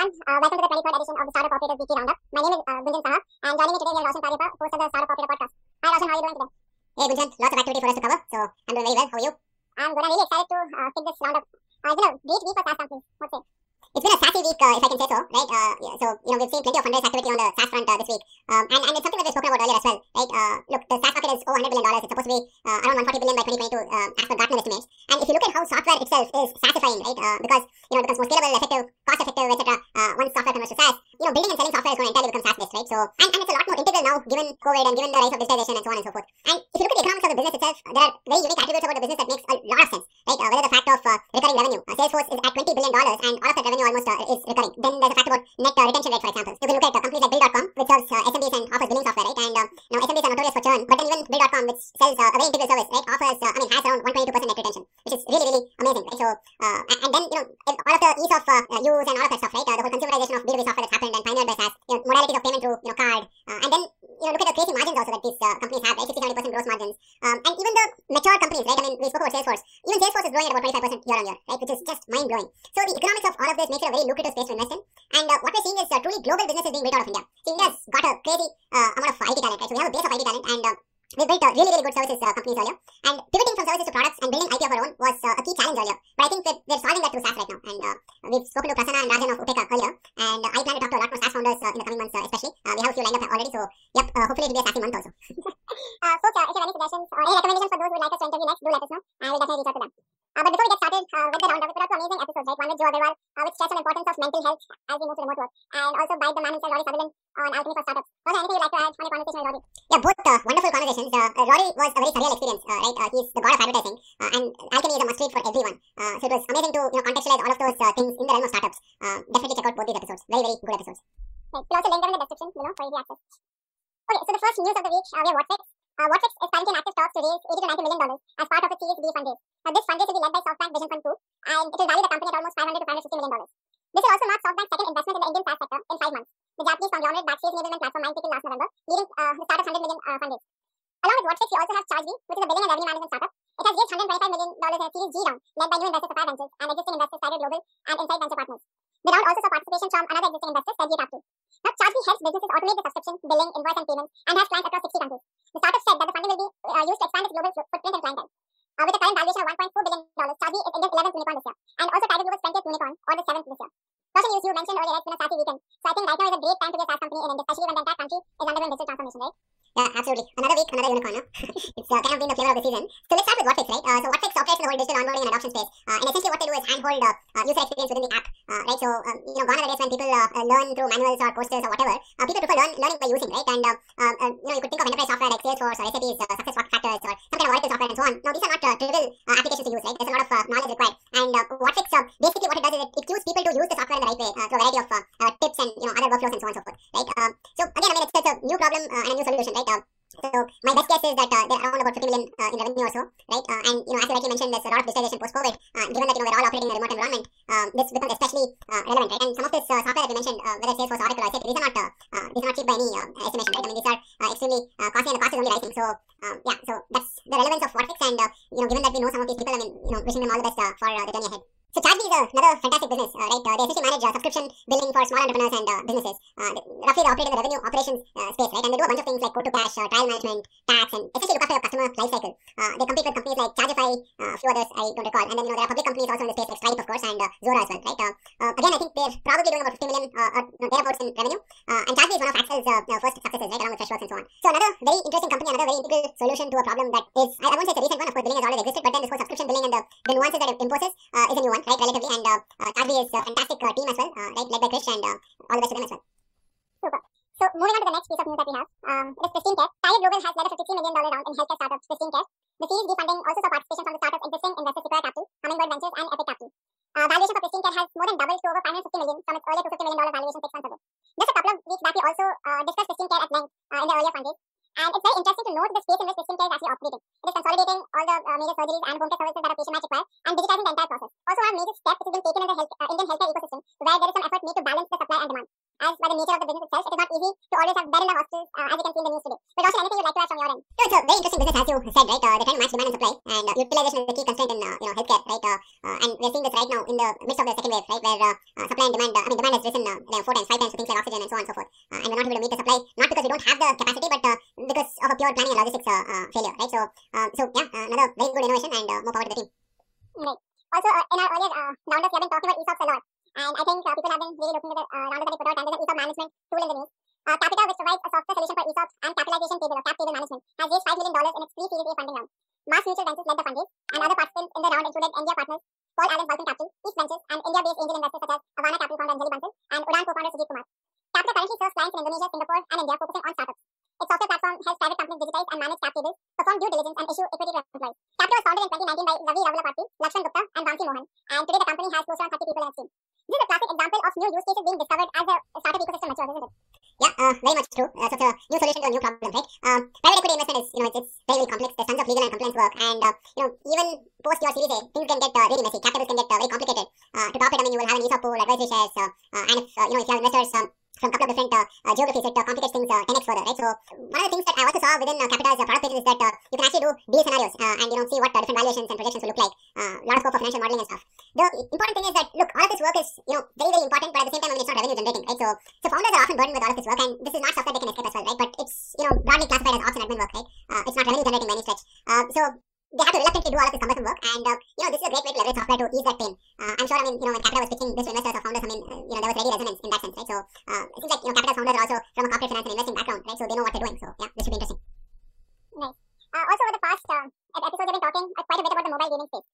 everyone. Uh, welcome to the 23rd edition of the Startup Operators Weekly Roundup. My name is uh, Gunjan Saha, and joining me today we have Roshan Cariappa, host of the Startup Operator podcast. Hi Roshan, how are you doing today? Hey Gunjan, lots of activity for us to cover, so I'm doing very well. How are you? I'm good. I'm really excited to uh, pick this roundup. Uh, you know, great week for SaaS companies. What's it? It's been a sassy week, uh, if I can say so, right? Uh, yeah, so, you know, we've seen plenty of fundraise activity on the SaaS front uh, this week. Um, and, and it's something that we've spoken about earlier as well, right? Uh, look, the SaaS market is over $100 billion. It's supposed to be uh, around 140 billion by 2022, uh, as per Gartner estimates. And if you look at how software itself is SaaSifying, right? Uh, because, you know, it becomes more scalable, effective, cost effective, etc. Uh, once software converts to SaaS, you know, building and selling software is going to entirely become SaaS-based, right? So, and, and it's a lot more integral now, given COVID and given the rise of digitization and so on and so forth. And if you look at the economics of the business itself, there are very unique attributes about the business that makes a lot of sense, right? Uh, whether the fact of uh, recurring revenue. Uh, Salesforce is at $20 billion and all of that revenue almost uh, is recurring. Then there's a fact about net uh, retention rate, for example. You can look at uh, companies like Bill.com, which serves uh, SMBs and offers billing software, right? And um, now SMBs are notorious for churn, but then even Bill.com, which sells a very integral service, right, offers, I mean, has around 122% net retention, which is really, really amazing, right? So, uh, and, then, you know, all of the ease of uh, use and all of that stuff, right? Uh, the whole consumerization of B2B software that's happened and pioneered by SaaS, you know, modalities of payment through, you know, card, uh, and then, you know, look at the crazy margins also that these uh, companies have, right? 60-70% gross margins. Um, and even the mature companies, right? I mean, we spoke about Salesforce. Even Salesforce is growing at about 25% year on year, right? Which is just mind-blowing. So the economics of all of this makes it a very lucrative space to invest in. And uh, what we're seeing is truly global businesses being built out of India. So India's got a crazy amount of IT talent, right? So we have a base of IT talent and we built uh, really, really good services uh, companies earlier. And pivoting from services to products and building IP of our own was uh, a key challenge earlier. But I think we're, we're solving that through SaaS right now. And uh, we've spoken to Prasanna and Rajan of Upekkha earlier. And I plan to talk to a lot more SaaS founders uh, in the coming months, uh, especially. We have a few lined up already. So, yep, hopefully it'll be a sassy month also. Uh, folks, if you have any suggestions or any recommendations for those who would like us to interview next, do let us know, and we'll definitely reach out to them. Uh, but before we get started uh, with the roundup, we put out two amazing episodes, right? One with Joe Agarwal, uh, which stressed on importance of mental health as we move to remote work, and also by the man himself, Rory Sutherland, on alchemy for startups. Was there anything you'd like to add on your conversation with Rory? Yeah, both uh, wonderful conversations. Uh, uh, Rory was a very surreal experience, uh, right? Uh, he's the god of advertising, uh, and alchemy is a must read for everyone. Uh, so it was amazing to you know contextualize all of those uh, things in the realm of startups. Uh, definitely check out both these episodes. Very, very good episodes. Right. We'll also link them in the description below for easy access. Okay, so the first news of the week, uh, we have Whatfix. Uh, Whatfix is currently in active talks to raise 80 to 90 million dollars as part of its Series B fundraise. Now, this fundraise will be led by SoftBank Vision Fund 2, and it will value the company at almost 500 to 550 million dollars. This will also mark SoftBank's second investment in the Indian SaaS sector in five months. The Japanese conglomerate Backstage enablement platform Mindtickle last November, leading uh, the start of 100 million uh, fundraise. Along with Whatfix, we also have ChargeBee, which is a billing and revenue management startup. It has raised 125 million dollars in a Series G round, led by new investors Sapphire Ventures and existing investors Tiger Global and Insight Venture Partners. The round also saw participation from another existing investor, Sergey Capital. Now, ChargeBee helps businesses automate the subscription, billing, invoice, and payments, and has clients across 60 countries. The startup said that the funding will be uh, used to expand its global footprint and clientele. Uh, with a current valuation of 1.4 billion dollars, ChargeBee is India's 11th unicorn this year, and also Tiger Global's 20th unicorn, or the 7th this year. Roshan, you, you mentioned earlier it's been a sassy weekend, so I think right now is a great time to be a SaaS company in India, especially when the entire country is undergoing digital transformation, right? Yeah, absolutely. Another week, another unicorn. No? it's uh, kind of been the flavor of the season. So let's start with Whatfix, right? Uh, so Whatfix operates in the whole digital onboarding and adoption space. Uh, and essentially what they do is handhold uh, user experience within the app, uh, right? So, um, you know, gone are the days when people uh, uh, learn through manuals or posters or whatever. Uh, people prefer learn, learning by using, right? And, uh, uh, you know, you could think of enterprise software like Salesforce or SAP's uh, Success Factors or some kind of Oracle software and so on. Now, these are not trivial applications to use, right? There's a lot of knowledge required. And uh, Whatfix, basically what it does is it, it cues people to use the software in the right way through a variety of tips and, you know, other workflows and so on and so forth, right? So, again, I mean, it's, it's a new problem and a new solution, right? So my best guess is that uh, they're around about 50 million uh, in revenue or so, right? Uh, and you know, as you rightly mentioned, there's a lot of digitization post-COVID. Uh, given that you know we're all operating in a remote environment, um, this becomes especially uh, relevant, right? And some of this uh, software that we mentioned, whether Salesforce, Oracle, or SAP, these are not these are not cheap by any estimation, right? I mean, these are extremely costly, and the cost is only rising. So um, yeah, so that's the relevance of Whatfix, and you know, given that we know some of these people, I mean, you know, wishing them all the best for the journey ahead. So ChargeBee is another fantastic business, uh, right? Uh, they essentially manage uh, subscription billing for small entrepreneurs and uh, businesses. Uh, roughly, they operate in the revenue operations uh, space, right? And they do a bunch of things like quote to cash, trial management, tax, and essentially look after your customer lifecycle. They compete with companies like Chargify, a few others I don't recall. And then you know there are public companies also in the space like Stripe, of course, and Zuora as well, right? Again, I think they're probably doing about 50 million or thereabouts in revenue. And ChargeBee is one of Accel's first successes, right? Along with Freshworks and so on. So another very interesting company, another very integral solution to a problem that is I, I won't say it's a recent one. Of course, billing has always existed, but then this whole subscription billing and the, the nuances that it imposes is a new one, right? Relatively, and uh, uh, is a fantastic uh, team as well, uh, right? Led by Krish and uh, all the best to them as well. So moving on to the next piece of news that we have, um, it is Pristyn Care. Tiger Global has led a $53 million round in healthcare startup Pristyn Care. The Series B funding also saw participation from the startup's existing investors Sequoia Capital, Hummingbird Ventures, and Epiq Capital. Uh, valuation for Pristyn Care has more than doubled to over 550 million from its earlier $250 million valuation six months ago. Just a couple of weeks back, we also uh, discussed Pristyn Care at length uh, in the earlier fundraise. And it's very interesting to note the space in which Pristyn Care is actually operating. It is consolidating all the uh, major surgeries and home care services that a patient might require and digitizing the entire process. Also, one major step which is being taken in the health, uh, Indian healthcare ecosystem where there is some effort made to balance the supply and demand. As by the nature of the business itself, it is not easy to always have bed in the hospitals, uh, as you can see in the news today. But also, anything you'd like to add from your end? So it's a very interesting business, as you said, right? Uh, they're trying to match demand and supply, and uh, utilization is the key constraint in uh, you know healthcare, right? Uh, uh, and we're seeing this right now in the midst of the second wave, right, where uh, uh, supply and demand, uh, I mean, demand has risen uh, know, four times, five times for things like oxygen and so on and so forth. Uh, and we're not able to meet the supply, not because we don't have the capacity, but uh, because of a pure planning and logistics uh, uh, failure, right? So, uh, so yeah, uh, another very good innovation and uh, more power to the team. Also, uh, in our earlier uh, roundups, we have been talking about ESOPs a lot. And I think uh, people have been really looking at the uh, roundups that we put out, and there's an ESOP management tool in the news. Uh, Qapita, which provides a software solution for ESOPs and capitalization table or cap table management, has raised $5 million in its pre-Series A funding round. Mass Mutual Ventures led the fundraise, and other participants in the round included Endiya Partners, Paul Allen Vulcan Capital, East Ventures, and India-based angel investors such as Avaana Capital founder Anjali Bansal and Udaan co-founder Sujit Kumar. Qapita currently serves clients in Indonesia, Singapore, and India, focusing on startups. Its software platform helps private companies digitize and manage cap tables, perform due diligence, and issue equity to employees. Qapita was founded in 2019 by Ravi Ravulaparthi, Lakshman Gupta, and Vamsi Mohan, and today the company has close to 30 people in its team. This is a classic example of new use cases being discovered as the startup ecosystem matures, isn't it? Yeah, uh, very much true. Uh, so it's a new solution to a new problem, right? Um, private equity investment is, you know, it's, it's very, very complex. There's tons of legal and compliance work, and uh, you know, even post your Series A, things uh, messy. Can get uh, very complicated. Uh, to top it, I mean, you will have an ESOP pool, advisory shares, uh, uh, and if uh, you know, if you have investors. Um, from a couple of different uh, uh, geographies, it uh, complicates things uh, 10x further, right? So one of the things that I also saw within uh, Qapita's uh, product pages is that uh, you can actually do deal scenarios uh, and you know see what uh, different valuations and projections will look like. Uh, a lot of scope for financial modeling and stuff. The important thing is that look, all of this work is you know very very important, but at the same time, I mean, it's not revenue generating, right? So so founders are often burdened with all of this work, and this is not stuff that they can escape as well, right? But it's you know broadly classified as ops and admin work, right? Uh, it's not revenue generating by any stretch. Uh, so they have to reluctantly do all of this cumbersome work, and uh, you know this is a great way to leverage software to ease that pain. Uh, I'm sure, I mean, you know, when Qapita was pitching this to investors or founders, I mean, uh, you know, there was ready resonance in that sense, right? So uh, it seems like you know, Qapita's founders are also from a corporate finance and investing background, right? So they know what they're doing. So yeah, this should be interesting. Uh, also, over the past uh, episodes, we've been talking uh, quite a bit about the mobile gaming space.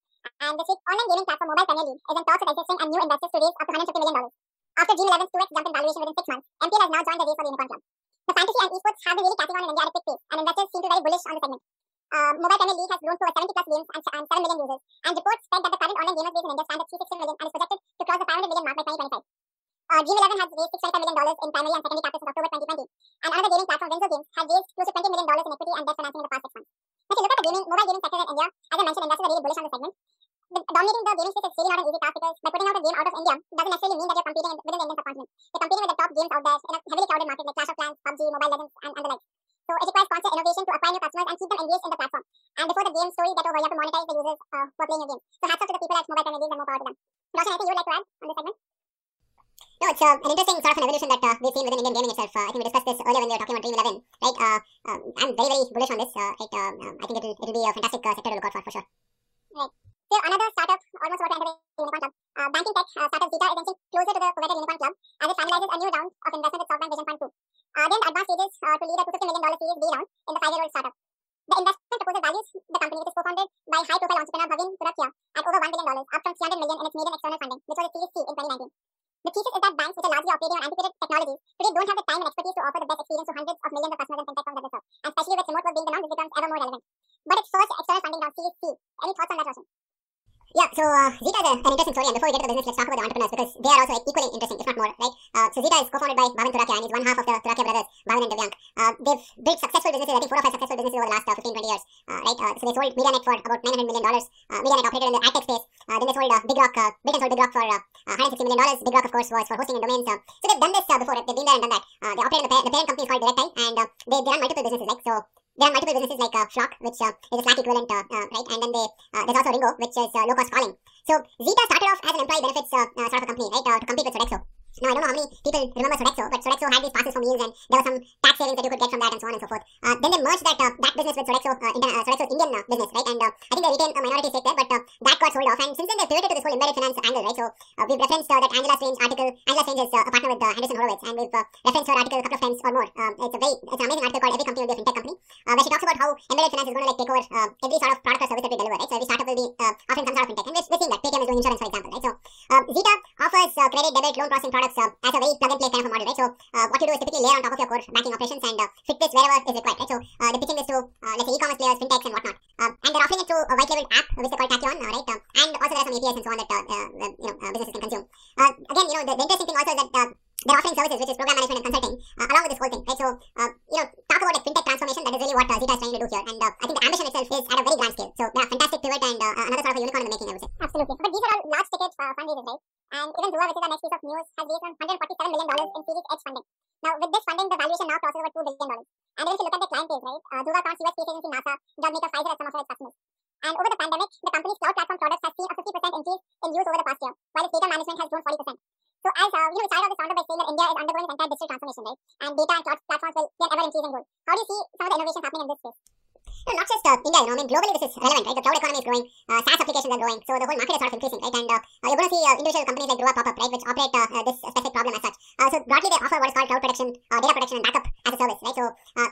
And this week, online gaming platform Mobile Premier League is in talks with existing and new investors to raise up to $150 million. After Dream 11's 2x jump in valuation within six months, MPL has now joined the race for the Unicorn Club. The fantasy and esports have been really catching on in India at a quick pace, and investors seem to be very bullish on the segment. Uh, Mobile Premier League has grown to over 70 plus games and, and 7 million users, and reports said that the current online gamers base in India stands at 360 million and is projected to cross the 500 million mark by 2025. Uh, Dream 11 has raised $625 million in primary and secondary capital since October 2020, and another gaming platform, Winzo Games, has raised close to $20 million in equity and debt financing in the past six months. Now, if you look at the gaming, mobile gaming sector in India, as I mentioned, investors are really bullish on the segment. The, dominating the gaming space is really not an easy task because by putting out a game out of India doesn't necessarily mean that you're competing in, within the Indian subcontinent. You're competing with the top games out there in a heavily crowded market like Clash of Clans, PUBG, Mobile Legends, and, and the like. So it requires constant innovation to acquire new customers and keep them engaged in the platform. And before the game story get over, you have to monetize the users uh, who are playing your game. So hats off to the people at Mobile Premier League and more power to them. Roshan, anything you would like to add on this segment? No, it's uh, an interesting sort of an evolution that uh, we've seen within Indian gaming itself. Uh, I think we discussed this earlier when we were talking about Dream 11, right? Uh, um, I'm very, very bullish on this. Uh, right? Um, um, I think it'll, it'll be a fantastic uh, sector to look out for, for sure. So another startup almost to enter the Unicorn Club. Uh, banking tech uh, startup Zeta is inching closer to the coveted Unicorn Club as it finalizes a new round of investment with SoftBank Vision Fund 2. Uh, they're advanced stages uh, to lead a $250 million Series B round in the five-year-old startup. The investment proposal values the company, which is co-founded by high-profile entrepreneur Bhavin Turakia, at over $1 billion, up from 300 million in its maiden external funding, which was a Series C in 2019. The thesis is that banks, which are largely operating on antiquated technologies, today don't have the time and expertise to offer the best experience to hundreds of millions of customers and fintech firms that they serve. And especially with remote work being the norm, this becomes ever more relevant. But its first external funding round, Series C. Any thoughts on that, Roshan? Yeah, so uh, Zeta is a, an interesting story, and before we get to the business, let's talk about the entrepreneurs because they are also like, equally interesting, if not more, right? Uh, so Zeta is co-founded by Bhavin Turakia, and he's one half of the Turakia brothers, Bhavin and Divyank. Uh, they've built successful businesses, I think four or five successful businesses over the last uh, 15, 20 years, uh, right? Uh, so they sold MediaNet for about 900 million dollars. Uh, MediaNet operated in the ad tech space. Then they sold Big Rock, uh, Britain sold Big Rock for uh, uh, 160 million dollars. Big Rock, of course, was for hosting and domains. So they've done this before. They've been there and done that. They operate in the, pa- the parent company called Directi, and they, they run multiple businesses, like so. They are multiple businesses like uh, Flock, which uh, is a Slack equivalent, uh, uh, right? And then they uh, there's also Ringo, which is uh, low cost calling. So Zeta started off as an employee benefits sort of a company, right, to compete with Sodexo. Now, I don't know how many people remember Sodexo, but Sodexo had these passes for meals and there were some tax savings that you could get from that and so on and so forth. Uh, then they merged that uh, that business with Sodexo, uh, Indian, Sodexo's Indian business, right? And I think they retained a minority stake there, but that got sold off. And since then, they've pivoted to this whole embedded finance angle, right? So we've referenced that Angela Strange article. Angela Strange is a partner with Andreessen Horowitz, and we've referenced her article a couple of times or more. Um, it's a very, it's an amazing article called Every Company Will Be a FinTech Company, where she talks about how embedded finance is going to like take over uh, every sort of product or service that we deliver, right? So every startup will be uh, offering some sort of fintech, and we're, we're seeing that. Paytm is doing insurance, for example, right? So uh, Zeta offers uh, credit, debit, loan processing products uh, as a very plug-and-play kind of a model, right? So uh, what you do is typically layer on top of your core banking operations and uh, fit this wherever is required, right? So uh, they're pitching this to uh, let's say e-commerce players, fintechs, and whatnot, um, and they're offering it through a white-labeled app which they call Tachyon, uh, right? Um, and also there are some APIs and so on that uh, uh, you know uh, businesses can consume. Uh, again, you know the, the interesting thing also is that uh, they're offering services which is program management and consulting uh, along with this whole thing, right? So uh, you know talk about like fintech transformation. That is really what uh, Zeta is trying to do here, and uh, I think the ambition itself is at a very grand scale. So yeah, fantastic pivot and uh, another sort of a unicorn in the making, I would say. Absolutely. But these are all large ticket uh, fundraisers, right? And even Druva, which is our next piece of news, has raised around $147 million in Series H funding. Now, with this funding, the valuation now crosses over $2 billion. And if you look at the client base, right, uh, Druva counts US space agency NASA, job maker Pfizer as some of its customers. And over the pandemic, the company's cloud platform products have seen a 50% increase in use over you know, we started off this roundup by saying that India is undergoing its entire digital transformation, right? And data and cloud platforms will play an ever increasing role. How do you see some of the innovations happening in this space? No, not just uh, India, you know, I mean, globally this is relevant, right? The cloud economy is growing, uh, SaaS applications the market is sort of increasing, right? And uh, uh, you're going to see uh, individual companies like Druva pop up, right, which operate uh, uh, this specific problem as such. Uh, so broadly, they offer what is called cloud protection, data protection, and backup as a service, right? So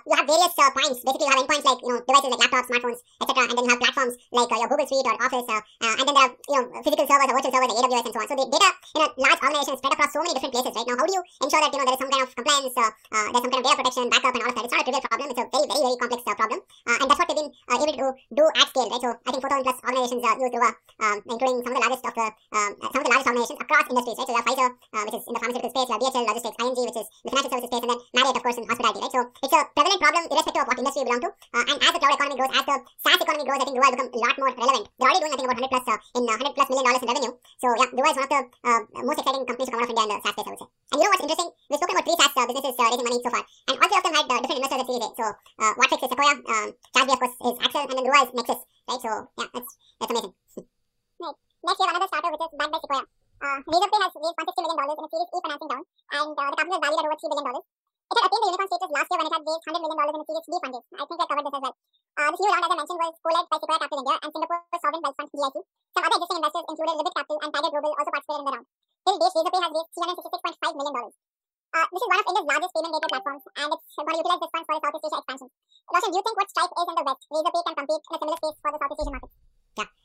you have various points. Basically, you have endpoints like you know devices like laptops, smartphones, etc., and then you have platforms like your Google Suite or Office, and then there are you know physical servers or virtual servers like AWS and so on. So the data in a large organization is spread across so many different places, right? Now, how do you ensure that you know there is some kind of compliance, there's some kind of data protection, backup, and all of that? It's not a trivial problem. It's a very, very, very complex problem, and that's been uh, able to do at scale, right? So I think 4,000 plus organizations uh, use Druva, um, including some of the largest of the um, some of the largest organizations across industries, right? So you have Pfizer, uh, which is in the pharmaceutical space, you have DHL Logistics, ING, which is the financial services space, and then Marriott, of course, in hospitality, right? So it's a prevalent problem irrespective of what industry you belong to. Uh, and as the cloud economy grows, as the SaaS economy grows, I think Druva will become a lot more relevant. They're already doing, I think, about 100 plus uh, in uh, 100 plus million dollars in revenue. So yeah, Druva is one of the uh, most exciting companies to come out of India in the SaaS space, I would say. And you know what's interesting? We've spoken about three SaaS uh, businesses uh, raising money so far, different investors Series A. So uh, Whatfix is Sequoia, um, Chargebee, of course, is Accel, and then Druva is Nexus, right? So yeah, that's that's amazing. Next, we have another startup which is backed by Sequoia. Uh, Razorpay has raised $160 million in a Series E financing round, and uh, the company is valued at over $3 billion. It had attained the unicorn status last year when it had raised $100 million in a Series B fundraise. I think we covered this as well. Uh, this new round, as I mentioned, was co-led by Sequoia Capital India and Singapore Sovereign Wealth Fund GIC. Some other existing investors included Ribbit Capital and Tiger Global also participated in the round. Till date, Razorpay has raised $366.5 million. Uh, this is one of India's largest payment gateway platforms, and it's utilize this fund for its Southeast Asia expansion. Roshan, do you think what Stripe is in the West, Razorpay can compete in a similar space for the Southeast Asian market?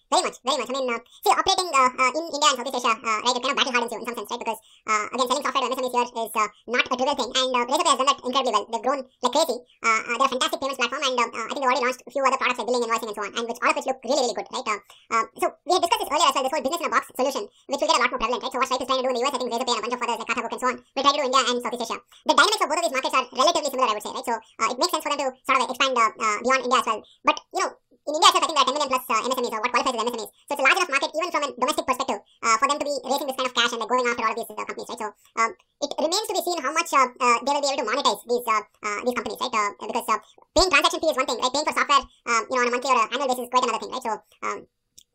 Very much, very much. I mean, uh, see, operating uh, uh, in India and Southeast Asia, uh, right, it kind of battle hardens you in some sense, right? Because uh, again, selling software to MSMEs here is uh, not a trivial thing, and uh, Razorpay has done that incredibly well. They've grown like crazy. Uh, uh, they're a fantastic payments platform, and uh, uh, I think they've already launched a few other products like billing, invoicing, and so on, and which all of which look really, really good, right? Uh, uh, so we had discussed this earlier as well. This whole business in a box solution, which will get a lot more prevalent, right? So what Stripe is trying to do in the US, I think Razorpay and a bunch of others like Khatabook and so on, will try to do India and Southeast Asia. The dynamics of both of these markets are relatively similar, I would say, right? So uh, it makes sense for them to sort of expand uh, uh, beyond India as well. But you know, in India itself, I think there are 10 million plus uh, MSMEs, or what qualifies as MSMEs. So it's a large enough market, even from a domestic perspective, for them to be raising this kind of cash and like going after all of these uh, companies, right? So um, it remains to be seen how much uh, uh, they will be able to monetize these uh, uh, these companies, right? Uh, because uh, paying transaction fee is one thing, right? Paying for software, um, you know, on a monthly or uh, annual basis is quite another thing, right? So um,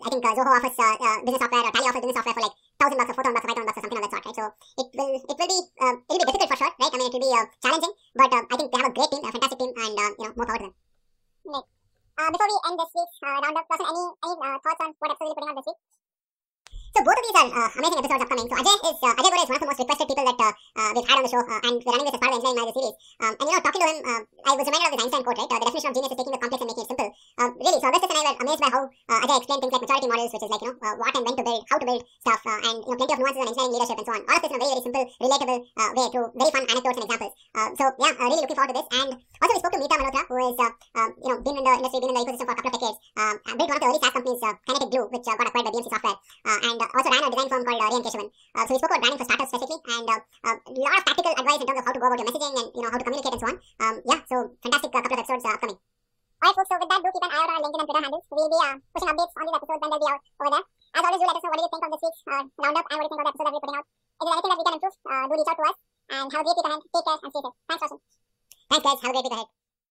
I think uh, Zoho offers uh, uh, business software or Tally offers business software for like thousand bucks or four thousand bucks or five thousand bucks or something of that sort, right? So it will it will be uh, it will be difficult for sure, right? I mean, it will be uh, challenging, but uh, I think they have a great team, a fantastic team, and uh, you know, more power to them. Uh, before we end this week's uh, roundup, Roshan, any, any uh, thoughts on what episode you're putting out this week? So both of these are uh, amazing episodes upcoming. So Ajay is uh, Ajey Gore is one of the most requested people that uh, uh, we've had on the show, uh, and we're running this as part of the Engineering Manager series. Um, and you know, talking to him, uh, I was reminded of this Einstein quote, right? The definition of genius is taking the complex and making it simple. Um, really, so Augustus and I were amazed by how uh, Ajay explained things like maturity models, which is like you know uh, what and when to build, how to build stuff, uh, and you know plenty of nuances on engineering leadership and so on. All of this in a very very simple, relatable uh, way through very fun anecdotes and examples. Uh, so yeah, uh, really looking forward to this. And also we spoke to Meeta Malhotra, who is um, you know been in the industry, been in the ecosystem for a couple of decades. Um, built one of the early SaaS companies, Kinetic Glue, which got acquired by BMC Software, and also ran a design firm called uh, Ray and Keshavan. So we spoke about branding for startups specifically, and a lot of practical advice in terms of how to go about your messaging and you know how to communicate and so on. Um, yeah, so fantastic couple of episodes upcoming. Alright, folks, so with that, do keep an eye out on our LinkedIn and Twitter handles. We'll be uh, pushing updates on these episodes when they'll be out over there. As always, do let us know what do you think of this week's uh, roundup and what do you think of the episode that we're putting out. If there's anything that we can improve, uh, do reach out to us. And have a great week ahead. Take care and stay safe. Thanks, Roshan. Thanks, guys. Have a great week ahead.